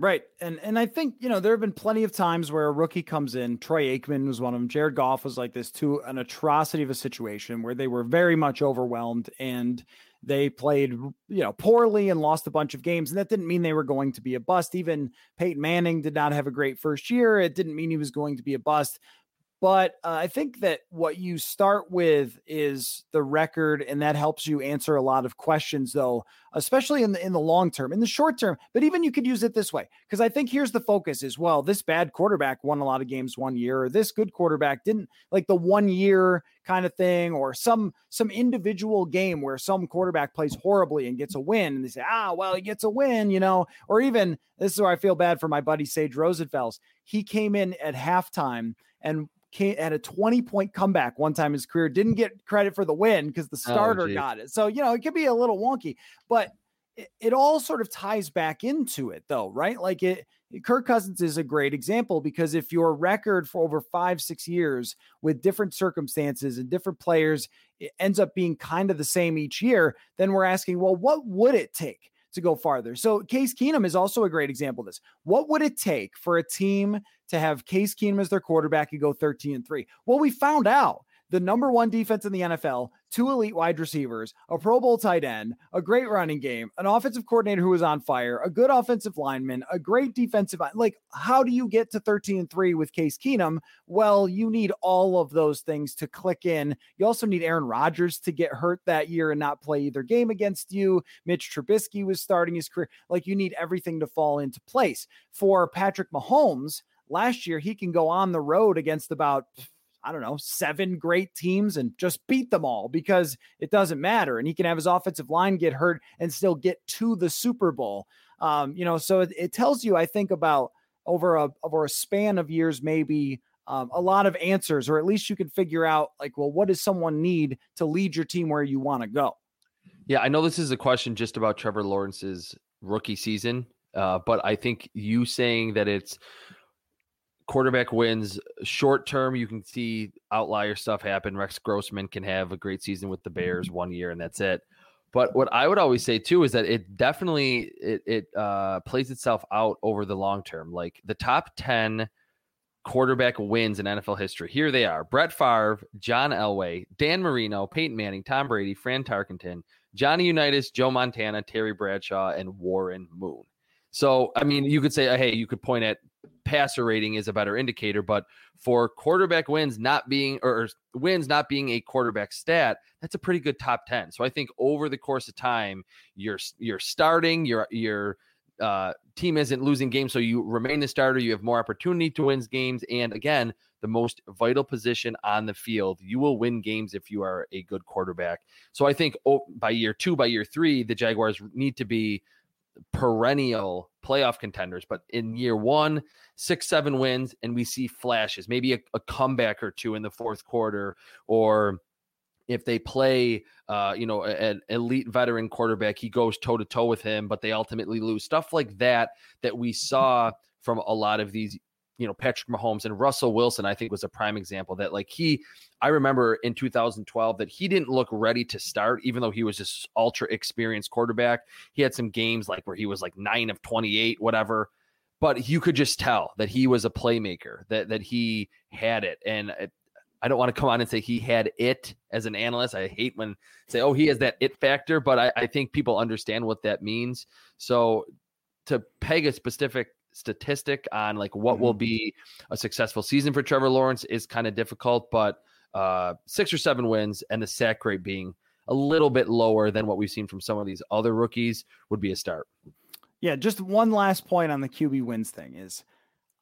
Right. And and I think, you know, there have been plenty of times where a rookie comes in. Troy Aikman was one of them. Jared Goff was like this too, an atrocity of a situation where they were very much overwhelmed and they played, you know, poorly and lost a bunch of games. And that didn't mean they were going to be a bust. Even Peyton Manning did not have a great first year. It didn't mean he was going to be a bust. But uh, I think that what you start with is the record, and that helps you answer a lot of questions, though, especially in the in the long term. In the short term, but even you could use it this way because I think here's the focus: is well, this bad quarterback won a lot of games one year, or this good quarterback didn't, like the one year kind of thing, or some some individual game where some quarterback plays horribly and gets a win, and they say, ah, well, he gets a win, you know, or even this is where I feel bad for my buddy Sage Rosenfels. He came in at halftime and came, had a 20 point comeback one time in his career. Didn't get credit for the win because the Oh, starter geez. got it. So, you know, it could be a little wonky, but it, it all sort of ties back into it though, right? Like it, Kirk Cousins is a great example because if your record for over five, six years with different circumstances and different players it ends up being kind of the same each year, then we're asking, well, what would it take to go farther? So Case Keenum is also a great example of this. What would it take for a team to have Case Keenum as their quarterback and go 13 and 3? Well, we found out the number one defense in the NFL, two elite wide receivers, a Pro Bowl tight end, a great running game, an offensive coordinator who was on fire, a good offensive lineman, a great defensive. Like, how do you get to 13 and 3 with Case Keenum? Well, you need all of those things to click in. You also need Aaron Rodgers to get hurt that year and not play either game against you. Mitch Trubisky was starting his career. Like, you need everything to fall into place. For Patrick Mahomes, last year, he can go on the road against about I don't know, seven great teams and just beat them all because it doesn't matter. And he can have his offensive line get hurt and still get to the Super Bowl. Um, you know, so it, it tells you, I think, about over a over a span of years, maybe um, a lot of answers, or at least you can figure out like, well, what does someone need to lead your team where you want to go? Yeah, I know this is a question just about Trevor Lawrence's rookie season, uh, but I think you saying that it's quarterback wins short term, you can see outlier stuff happen. Rex Grossman can have a great season with the Bears one year, and that's it. But what I would always say too is that it definitely it, it uh, plays itself out over the long term. Like the top ten quarterback wins in NFL history. Here they are: Brett Favre, John Elway, Dan Marino, Peyton Manning, Tom Brady, Fran Tarkenton, Johnny Unitas, Joe Montana, Terry Bradshaw, and Warren Moon. So, I mean, you could say, hey, you could point at passer rating is a better indicator, but for quarterback wins not being or wins not being a quarterback stat, that's a pretty good top 10. So I think over the course of time, you're you're starting, your your uh, team isn't losing games, so you remain the starter. You have more opportunity to win games, and again, the most vital position on the field. You will win games if you are a good quarterback. So I think oh, by year two, by year three, the Jaguars need to be perennial playoff contenders. But in year one, six, seven wins, and we see flashes, maybe a, a comeback or two in the fourth quarter, or if they play, uh, you know, an elite veteran quarterback, he goes toe to toe with him, but they ultimately lose. Stuff like that that we saw from a lot of these you know Patrick Mahomes and Russell Wilson I think was a prime example that like he I remember in 2012 that he didn't look ready to start even though he was this ultra experienced quarterback he had some games like where he was like 9 of 28 whatever but you could just tell that he was a playmaker that that he had it and I don't want to come on and say he had it as an analyst. I hate when say, oh, he has that it factor, but I, I think people understand what that means. So to peg a specific statistic on like what mm-hmm. will be a successful season for Trevor Lawrence is kind of difficult, but uh, six or seven wins and the sack rate being a little bit lower than what we've seen from some of these other rookies would be a start. Yeah, just one last point on the QB wins thing is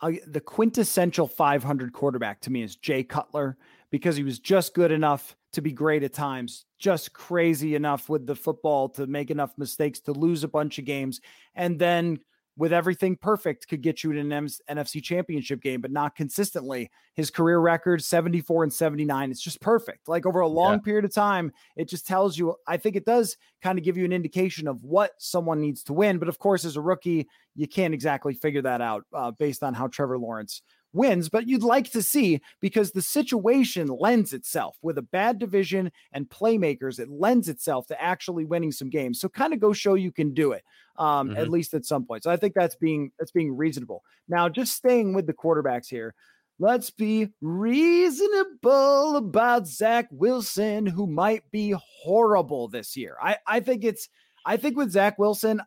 uh, the quintessential 500 quarterback to me is Jay Cutler because he was just good enough to be great at times, just crazy enough with the football to make enough mistakes to lose a bunch of games, and then with everything perfect could get you in an NFC championship game, but not consistently. His career record 74 and 79. It's just perfect. Like over a long yeah. period of time, it just tells you, I think it does kind of give you an indication of what someone needs to win. But of course, as a rookie, you can't exactly figure that out uh, based on how Trevor Lawrence wins, but you'd like to see because the situation lends itself with a bad division and playmakers. It lends itself to actually winning some games. So kind of go show you can do it, um, mm-hmm. at least at some point. So I think that's being that's being reasonable. Now, just staying with the quarterbacks here. Let's be reasonable about Zach Wilson, who might be horrible this year. I, I think it's I think with Zach Wilson,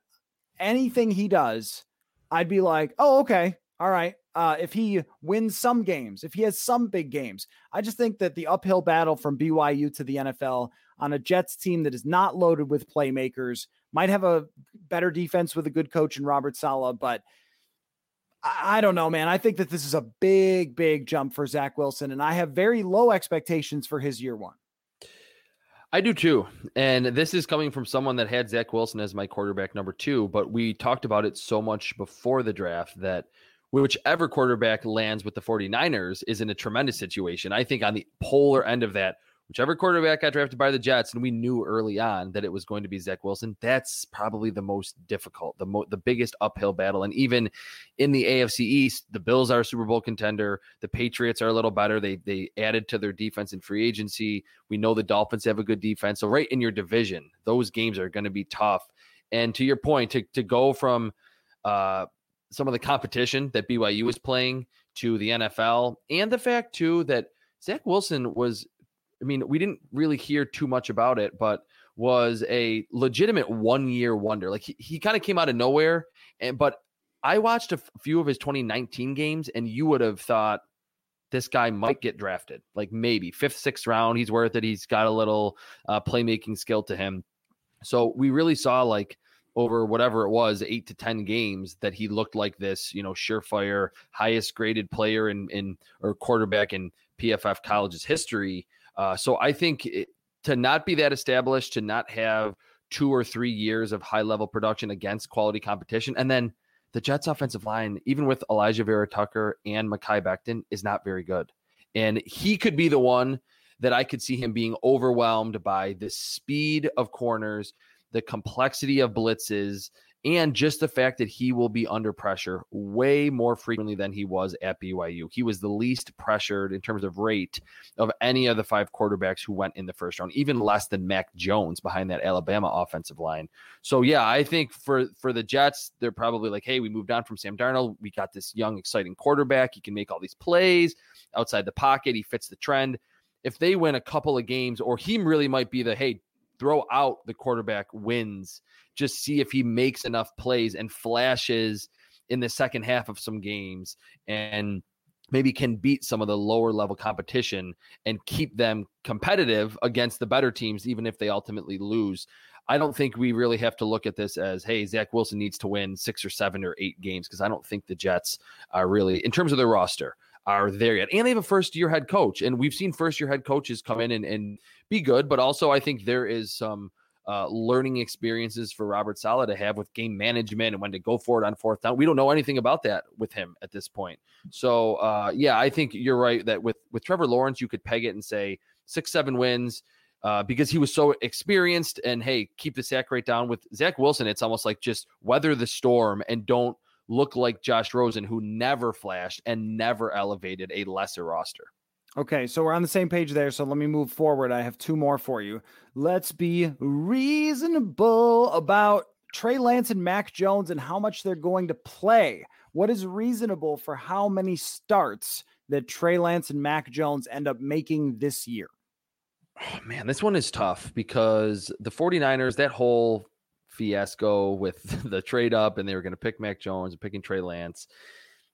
anything he does, I'd be like, oh, okay, all right, uh, if he wins some games, if he has some big games. I just think that the uphill battle from BYU to the NFL on a Jets team that is not loaded with playmakers might have a better defense with a good coach in Robert Saleh, but I, I don't know, man. I think that this is a big, big jump for Zach Wilson, and I have very low expectations for his year one. I do too. And this is coming from someone that had Zach Wilson as my quarterback number two, but we talked about it so much before the draft that – whichever quarterback lands with the 49ers is in a tremendous situation. I think on the polar end of that, whichever quarterback got drafted by the Jets, and we knew early on that it was going to be Zach Wilson, that's probably the most difficult, the mo- the biggest uphill battle. And even in the AFC East, the Bills are a Super Bowl contender. The Patriots are a little better. They they added to their defense in free agency. We know the Dolphins have a good defense. So right in your division, those games are going to be tough. And to your point, to to go from uh, some of the competition that BYU was playing to the NFL, and the fact too that Zach Wilson was. I mean, we didn't really hear too much about it, but was a legitimate one year wonder. Like he, he kind of came out of nowhere. And but I watched a few of his 2019 games, and you would have thought this guy might get drafted, like maybe fifth, sixth round. He's worth it. He's got a little uh, playmaking skill to him. So we really saw like over whatever it was, eight to 10 games, that he looked like this, you know, surefire, highest graded player in, in or quarterback in PFF college's history. Uh, so I think it, to not be that established, to not have two or three years of high level production against quality competition, and then the Jets offensive line, even with Alijah Vera-Tucker and Mekhi Becton, is not very good. And he could be the one that I could see him being overwhelmed by the speed of corners, the complexity of blitzes, and just the fact that he will be under pressure way more frequently than he was at BYU. He was the least pressured in terms of rate of any of the five quarterbacks who went in the first round, even less than Mac Jones behind that Alabama offensive line. So yeah, I think for for the Jets, they're probably like, hey, we moved on from Sam Darnold. We got this young, exciting quarterback. He can make all these plays outside the pocket. He fits the trend. If they win a couple of games, or he really might be the hey, throw out the quarterback wins, just see if he makes enough plays and flashes in the second half of some games and maybe can beat some of the lower level competition and keep them competitive against the better teams, even if they ultimately lose. I don't think we really have to look at this as, hey, Zach Wilson needs to win six or seven or eight games because I don't think the Jets are really, in terms of their roster, are there yet. And they have a first year head coach. And we've seen first year head coaches come in and, and be good, but also I think there is some uh, learning experiences for Robert Saleh to have with game management and when to go for it on fourth down. We don't know anything about that with him at this point. So uh, yeah, I think you're right that with with Trevor Lawrence, you could peg it and say six, seven wins. Uh, because he was so experienced and hey, keep the sack rate down. With Zach Wilson, it's almost like just weather the storm and don't look like Josh Rosen, who never flashed and never elevated a lesser roster. Okay, so we're on the same page there. So let me move forward. I have two more for you. Let's be reasonable about Trey Lance and Mac Jones and how much they're going to play. What is reasonable for how many starts that Trey Lance and Mac Jones end up making this year? Oh, man, this one is tough because the 49ers, that whole fiasco with the trade up and they were going to pick Mac Jones and picking Trey Lance.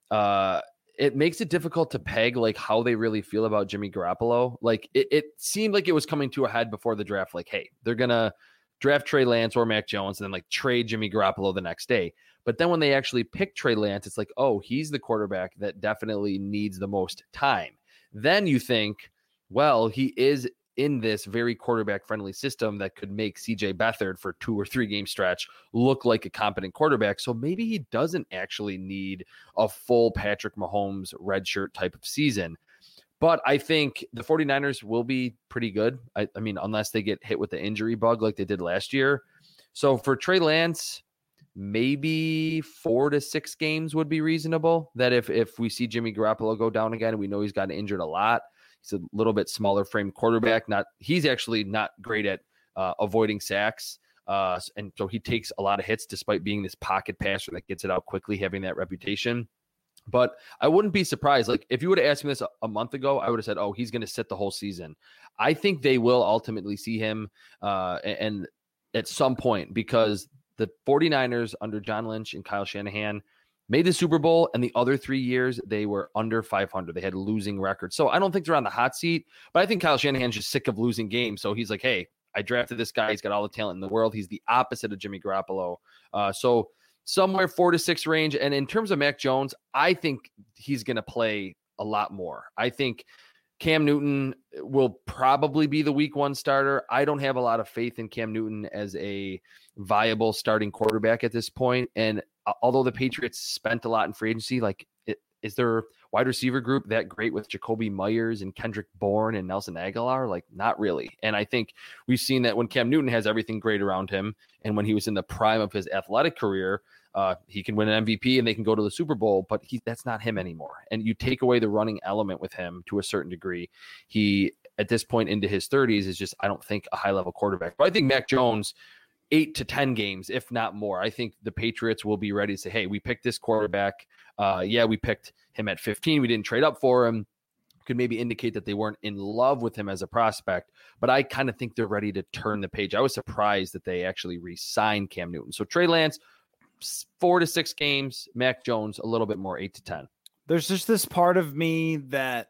Uh, it makes it difficult to peg like how they really feel about Jimmy Garoppolo. Like it, it seemed like it was coming to a head before the draft. Like, hey, they're gonna draft Trey Lance or Mac Jones and then like trade Jimmy Garoppolo the next day. But then when they actually pick Trey Lance, it's like, oh, he's the quarterback that definitely needs the most time. Then you think, well, he is in this very quarterback friendly system that could make CJ Beathard for two or three game stretch look like a competent quarterback. So maybe he doesn't actually need a full Patrick Mahomes redshirt type of season. But I think the 49ers will be pretty good. I, I mean, unless they get hit with the injury bug like they did last year. So for Trey Lance, maybe four to six games would be reasonable. That if if we see Jimmy Garoppolo go down again, we know he's gotten injured a lot, He's a little bit smaller frame quarterback. Not he's actually not great at uh, avoiding sacks. Uh, and so he takes a lot of hits despite being this pocket passer that gets it out quickly, having that reputation. But I wouldn't be surprised. Like if you would have asked me this a, a month ago, I would have said, "Oh, he's going to sit the whole season." I think they will ultimately see him, uh, and, and at some point because the 49ers under John Lynch and Kyle Shanahan made the Super Bowl, and the other three years they were under 500. They had losing records. So I don't think they're on the hot seat, but I think Kyle Shanahan's just sick of losing games. So he's like, hey, I drafted this guy. He's got all the talent in the world. He's the opposite of Jimmy Garoppolo. Uh, so somewhere four to six range. And in terms of Mac Jones, I think he's going to play a lot more. I think Cam Newton will probably be the week one starter. I don't have a lot of faith in Cam Newton as a viable starting quarterback at this point. And although the Patriots spent a lot in free agency, like it, is their wide receiver group that great with Jakobi Meyers and Kendrick Bourne and Nelson Agholor? Like, not really. And I think we've seen that when Cam Newton has everything great around him, and when he was in the prime of his athletic career, uh, he can win an MVP and they can go to the Super Bowl. But he that's not him anymore. And you take away the running element with him to a certain degree. He at this point into his 30s is just I don't think a high level quarterback. But I think Mac Jones eight to 10 games, if not more. I think the Patriots will be ready to say, hey, we picked this quarterback. Uh, yeah, we picked him at 15. We didn't trade up for him. Could maybe indicate that they weren't in love with him as a prospect, but I kind of think they're ready to turn the page. I was surprised that they actually re signed Cam Newton. So Trey Lance, four to six games. Mac Jones, a little bit more, eight to 10. There's just this part of me that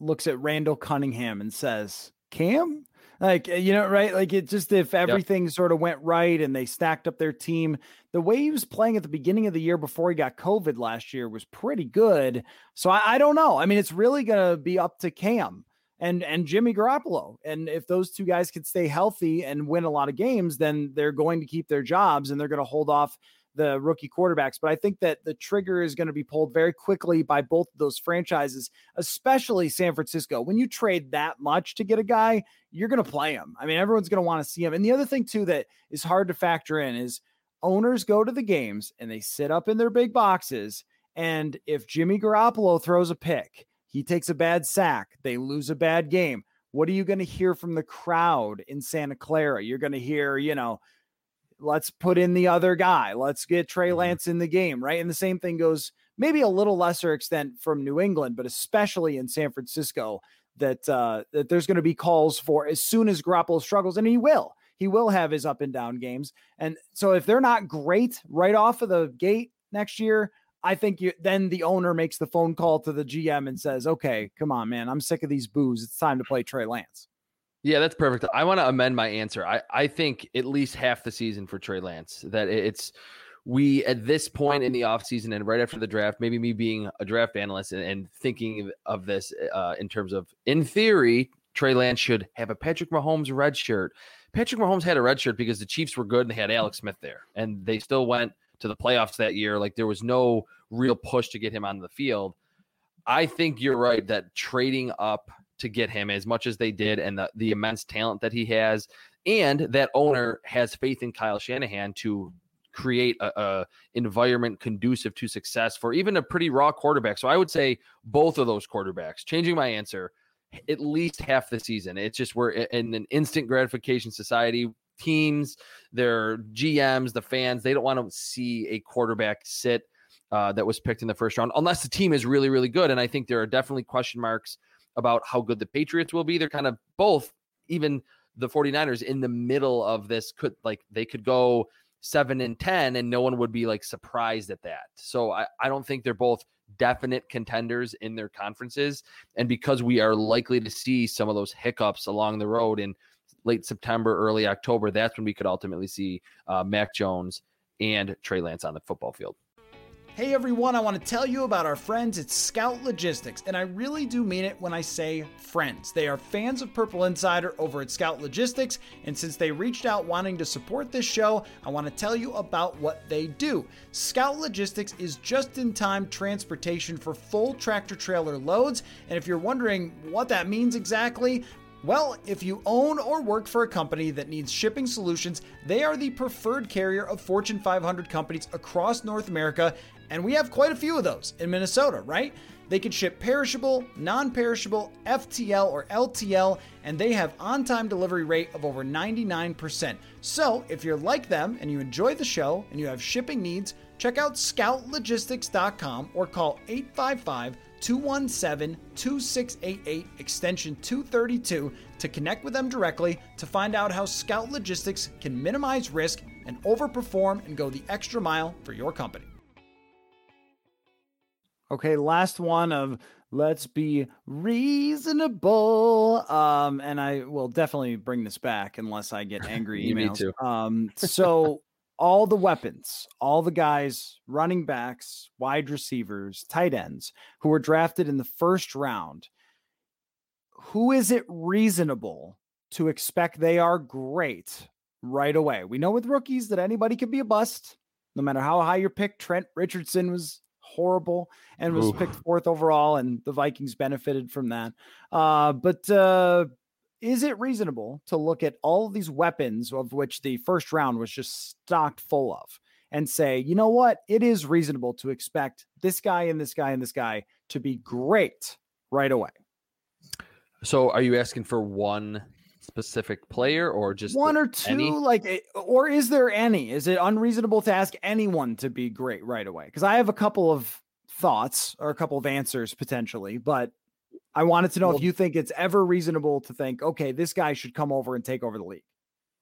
looks at Randall Cunningham and says, Cam, like, eh, you know, right? Like, it just if everything yep. sort of went right and they stacked up their team, the way he was playing at the beginning of the year before he got COVID last year was pretty good. So I, I don't know. I mean, it's really going to be up to Cam and and Jimmy Garoppolo. And if those two guys could stay healthy and win a lot of games, then they're going to keep their jobs and they're going to hold off the rookie quarterbacks. But I think that the trigger is going to be pulled very quickly by both of those franchises, especially San Francisco. When you trade that much to get a guy, you're going to play him. I mean, everyone's going to want to see him. And the other thing, too, that is hard to factor in is owners go to the games and they sit up in their big boxes. And if Jimmy Garoppolo throws a pick, he takes a bad sack, they lose a bad game. What are you going to hear from the crowd in Santa Clara? You're going to hear, you know, let's put in the other guy. Let's get Trey mm-hmm. Lance in the game, right? And the same thing goes maybe a little lesser extent from New England, but especially in San Francisco, that uh, that there's going to be calls for as soon as Garoppolo struggles, and he will. He will have his up and down games. And so if they're not great right off of the gate next year, I think you then the owner makes the phone call to the GM and says, "Okay, come on, man, I'm sick of these boos. It's time to play Trey Lance." Yeah, that's perfect. I want to amend my answer. I I think at least half the season for Trey Lance. That it's we at this point in the offseason and right after the draft, maybe me being a draft analyst and, and thinking of this uh, in terms of, in theory, Trey Lance should have a Patrick Mahomes red shirt. Patrick Mahomes had a red shirt because the Chiefs were good and they had Alex Smith there, and they still went to the playoffs that year. Like there was no real push to get him on the field. I think you're right that trading up to get him as much as they did and the, the immense talent that he has, and that owner has faith in Kyle Shanahan to create a, a, environment conducive to success for even a pretty raw quarterback. So I would say both of those quarterbacks. Changing my answer, at least half the season. It's just we're in an instant gratification society. Teams, their GMs, the fans, they don't want to see a quarterback sit uh, that was picked in the first round unless the team is really, really good. And I think there are definitely question marks about how good the Patriots will be. They're kind of both, even the 49ers in the middle of this could like they could go seven and 10, and no one would be like surprised at that. So I, I don't think they're both definite contenders in their conferences. And because we are likely to see some of those hiccups along the road in late September, early October, that's when we could ultimately see uh, Mac Jones and Trey Lance on the football field. Hey everyone, I want to tell you about our friends at Scout Logistics, and I really do mean it when I say friends. They are fans of Purple Insider over at Scout Logistics, and since they reached out wanting to support this show, I want to tell you about what they do. Scout Logistics is just in time transportation for full tractor trailer loads, and if you're wondering what that means exactly, well, if you own or work for a company that needs shipping solutions, they are the preferred carrier of Fortune 500 companies across North America, and we have quite a few of those in Minnesota, right? They can ship perishable, non perishable, FTL, or LTL, and they have on time delivery rate of over 99%. So if you're like them and you enjoy the show and you have shipping needs, check out scoutlogistics.com or call 855 217 2688 extension 232 to connect with them directly to find out how Scout Logistics can minimize risk and overperform and go the extra mile for your company. Okay, last one of let's be reasonable. Um, and I will definitely bring this back unless I get angry emails. Me too. Um, so all the weapons, all the guys, running backs, wide receivers, tight ends who were drafted in the first round, who is it reasonable to expect they are great right away? We know with rookies that anybody can be a bust, no matter how high your pick. Trent Richardson was horrible and was Ooh. picked fourth overall, and the Vikings benefited from that. Uh, but uh, is it reasonable to look at all of these weapons of which the first round was just stocked full of and say, you know what? It is reasonable to expect this guy and this guy and this guy to be great right away. So are you asking for one specific player or just one or two any? like eh, or is there any is it unreasonable to ask anyone to be great right away because i have a couple of thoughts or a couple of answers potentially but I wanted to know well, if you think it's ever reasonable to think, okay, this guy should come over and take over the league.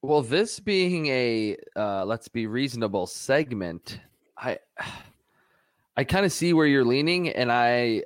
Well, this being a uh, let's be reasonable segment, I I kind of see where you're leaning, and I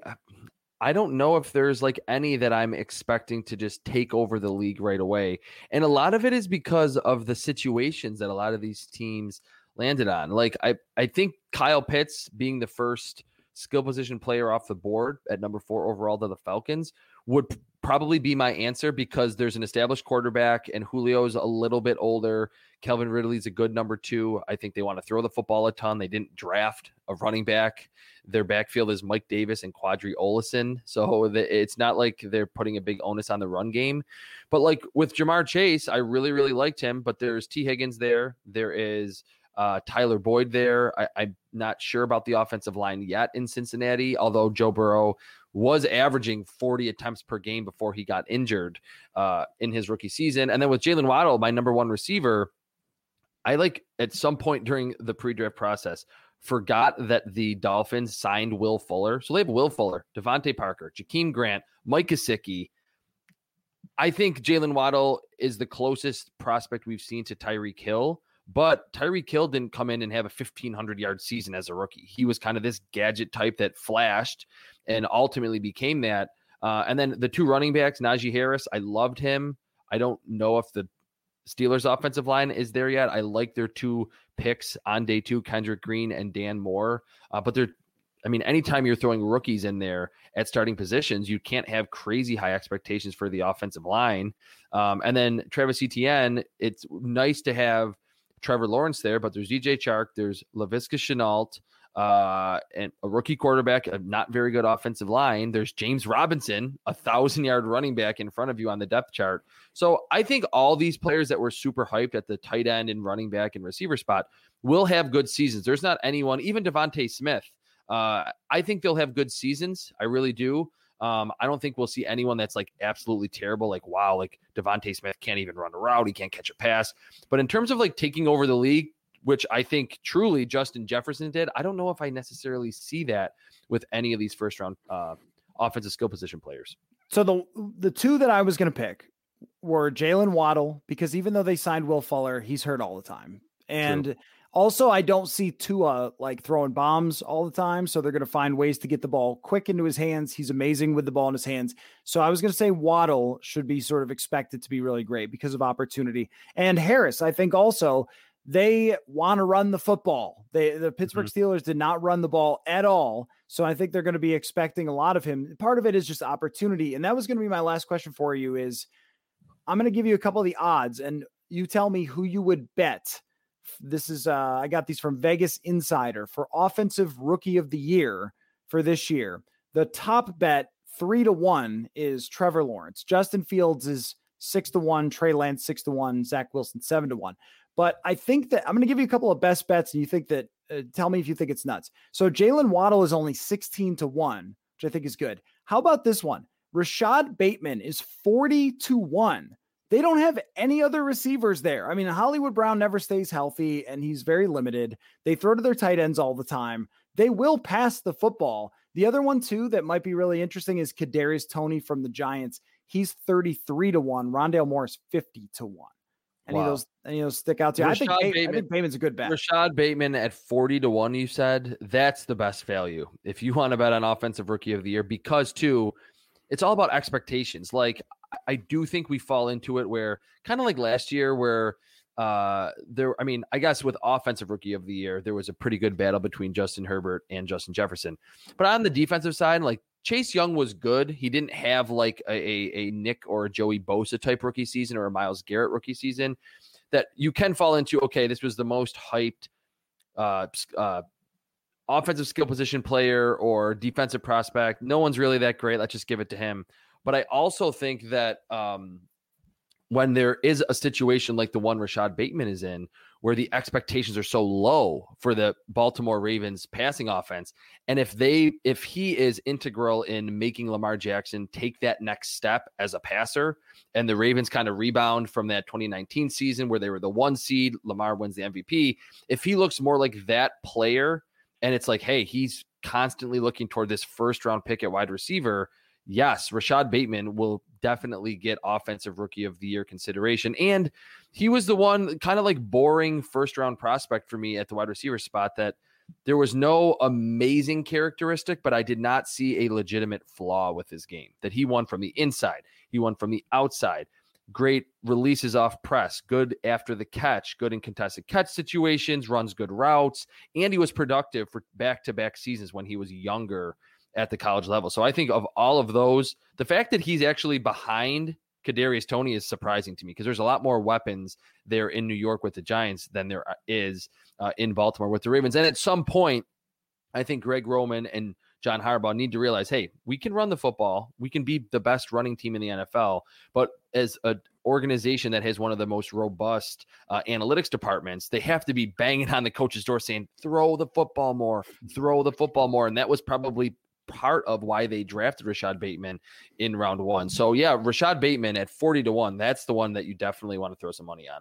I don't know if there's like any that I'm expecting to just take over the league right away, and a lot of it is because of the situations that a lot of these teams landed on. Like I I think Kyle Pitts being the first skill position player off the board at number four overall to the Falcons would p- probably be my answer because there's an established quarterback and Julio's a little bit older. Calvin Ridley's a good number two. I think they want to throw the football a ton. They didn't draft a running back. Their backfield is Mike Davis and Qadree Ollison. So it's not like they're putting a big onus on the run game. But like with Ja'Marr Chase, I really, really liked him. But there's Tee Higgins there. There is uh, Tyler Boyd there. I, I'm not sure about the offensive line yet in Cincinnati, although Joe Burrow was averaging 40 attempts per game before he got injured uh, in his rookie season. And then with Jaylen Waddle, my number one receiver, I like at some point during the pre draft process forgot that the Dolphins signed Will Fuller. So they have Will Fuller, DeVante Parker, Jakeem Grant, Mike Gesicki. I think Jaylen Waddle is the closest prospect we've seen to Tyreek Hill But Tyreek Hill didn't come in and have a 1500 yard season as a rookie. He was kind of this gadget type that flashed and ultimately became that. Uh, and then the two running backs, Najee Harris, I loved him. I don't know if the Steelers offensive line is there yet. I like their two picks on day two, Kendrick Green and Dan Moore. Uh, but they're, I mean, anytime you're throwing rookies in there at starting positions, you can't have crazy high expectations for the offensive line. Um, and then Travis Etienne, it's nice to have Trevor Lawrence there, but there's DJ Chark, there's Laviska Shenault, uh, and a rookie quarterback, a not very good offensive line. There's James Robinson, a thousand yard running back in front of you on the depth chart. So I think all these players that were super hyped at the tight end and running back and receiver spot will have good seasons. There's not anyone, even DeVonta Smith. Uh, I think they'll have good seasons. I really do. Um, I don't think we'll see anyone that's like absolutely terrible. Like, wow, like DeVonta Smith can't even run a route. He can't catch a pass. But in terms of like taking over the league, which I think truly Justin Jefferson did. I don't know if I necessarily see that with any of these first round uh, offensive skill position players. So the the two that I was going to pick were Jaylen Waddle because even though they signed Will Fuller, he's hurt all the time, and True. also I don't see Tua like throwing bombs all the time. So they're going to find ways to get the ball quick into his hands. He's amazing with the ball in his hands. So I was going to say Waddle should be sort of expected to be really great because of opportunity, and Harris I think also they want to run the football. They the Pittsburgh mm-hmm. Steelers did not run the ball at all. So I think they're going to be expecting a lot of him. Part of it is just opportunity. And that was going to be my last question for you is I'm going to give you a couple of the odds and you tell me who you would bet. This is uh I got these from Vegas Insider for offensive rookie of the year for this year. The top bet 3 to 1 is Trevor Lawrence. Justin Fields is 6 to 1, Trey Lance 6 to 1, Zach Wilson 7 to 1. But I think that I'm going to give you a couple of best bets, and you think that. Uh, tell me if you think it's nuts. So Jaylen Waddle is only 16 to one, which I think is good. How about this one? Rashod Bateman is 40 to one. They don't have any other receivers there. I mean, Hollywood Brown never stays healthy and he's very limited. They throw to their tight ends all the time. They will pass the football. The other one, too, that might be really interesting is Kadarius Toney from the Giants. He's 33 to 1. Rondale Morris 50 to 1. Any wow. of those any of those stick out to you? I think, Bateman, I think Bateman's a good bet. Rashod Bateman at 40 to 1, you said. That's the best value. If you want to bet on offensive rookie of the year, because too, it's all about expectations. Like I do think we fall into it where kind of like last year where uh there i mean i guess with offensive rookie of the year there was a pretty good battle between justin herbert and justin jefferson but on the defensive side like Chase Young was good. He didn't have like a, a, a Nick or a Joey Bosa type rookie season or a Myles Garrett rookie season that you can fall into. Okay, this was the most hyped uh, uh, offensive skill position player or defensive prospect. No one's really that great. Let's just give it to him. But I also think that um, when there is a situation like the one Rashod Bateman is in, where the expectations are so low for the Baltimore Ravens passing offense. And if they if he is integral in making Lamar Jackson take that next step as a passer and the Ravens kind of rebound from that 2019 season where they were the one seed, Lamar wins the MVP, if he looks more like that player and it's like, hey, he's constantly looking toward this first round pick at wide receiver, yes, Rashod Bateman will definitely get offensive rookie of the year consideration. And he was the one kind of like boring first round prospect for me at the wide receiver spot that there was no amazing characteristic, but I did not see a legitimate flaw with his game. That he won from the inside, he won from the outside. Great releases off press, good after the catch, good in contested catch situations, runs good routes, and he was productive for back to back seasons when he was younger at the college level. So I think of all of those, the fact that he's actually behind Kadarius Toney is surprising to me because there's a lot more weapons there in New York with the Giants than there is uh, uh, in Baltimore with the Ravens. And at some point, I think Greg Roman and John Harbaugh need to realize, hey, we can run the football, we can be the best running team in the NFL, but as an organization that has one of the most robust uh, analytics departments, they have to be banging on the coach's door saying, throw the football more, throw the football more. And that was probably part of why they drafted Rashod Bateman in round one. So yeah, Rashod Bateman at 40 to 1, that's the one that you definitely want to throw some money on.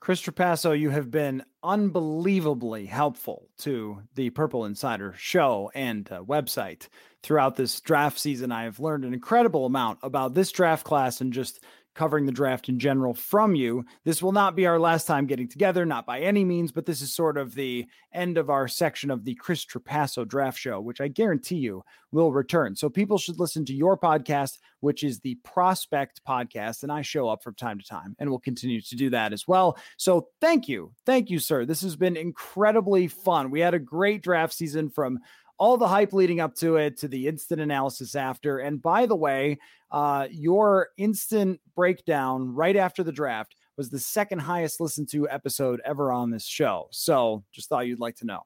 Chris Trapasso, you have been unbelievably helpful to the Purple Insider show and uh, website throughout this draft season. I have learned an incredible amount about this draft class and just covering the draft in general from you. This will not be our last time getting together, not by any means, but this is sort of the end of our section of the Chris Trapasso draft show, which I guarantee you will return. So people should listen to your podcast, which is the Prospect podcast. And I show up from time to time and will continue to do that as well. So thank you. Thank you, sir. This has been incredibly fun. We had a great draft season from all the hype leading up to it to the instant analysis after. And by the way, uh, your instant breakdown right after the draft was the second highest listened to episode ever on this show. So just thought you'd like to know.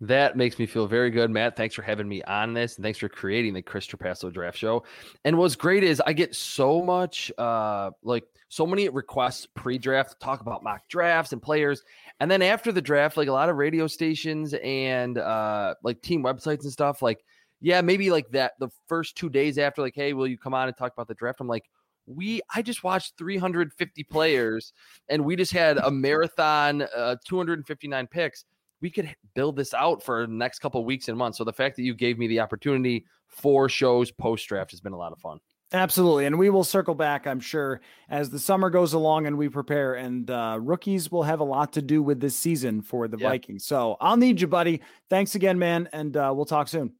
That makes me feel very good, Matt. Thanks for having me on this, and thanks for creating the Chris Trapasso Draft Show. And what's great is I get so much, uh, like so many requests pre-draft to talk about mock drafts and players, and then after the draft, like a lot of radio stations and uh, like team websites and stuff, like yeah, maybe like that the first two days after, like, hey, will you come on and talk about the draft? I'm like, we I just watched 350 players, and we just had a marathon, uh, 259 picks we could build this out for the next couple weeks and months. So the fact that you gave me the opportunity for shows post draft has been a lot of fun. Absolutely. And we will circle back, I'm sure, as the summer goes along and we prepare. And uh, rookies will have a lot to do with this season for the Vikings. So I'll need you, buddy. Thanks again, man. And uh, we'll talk soon.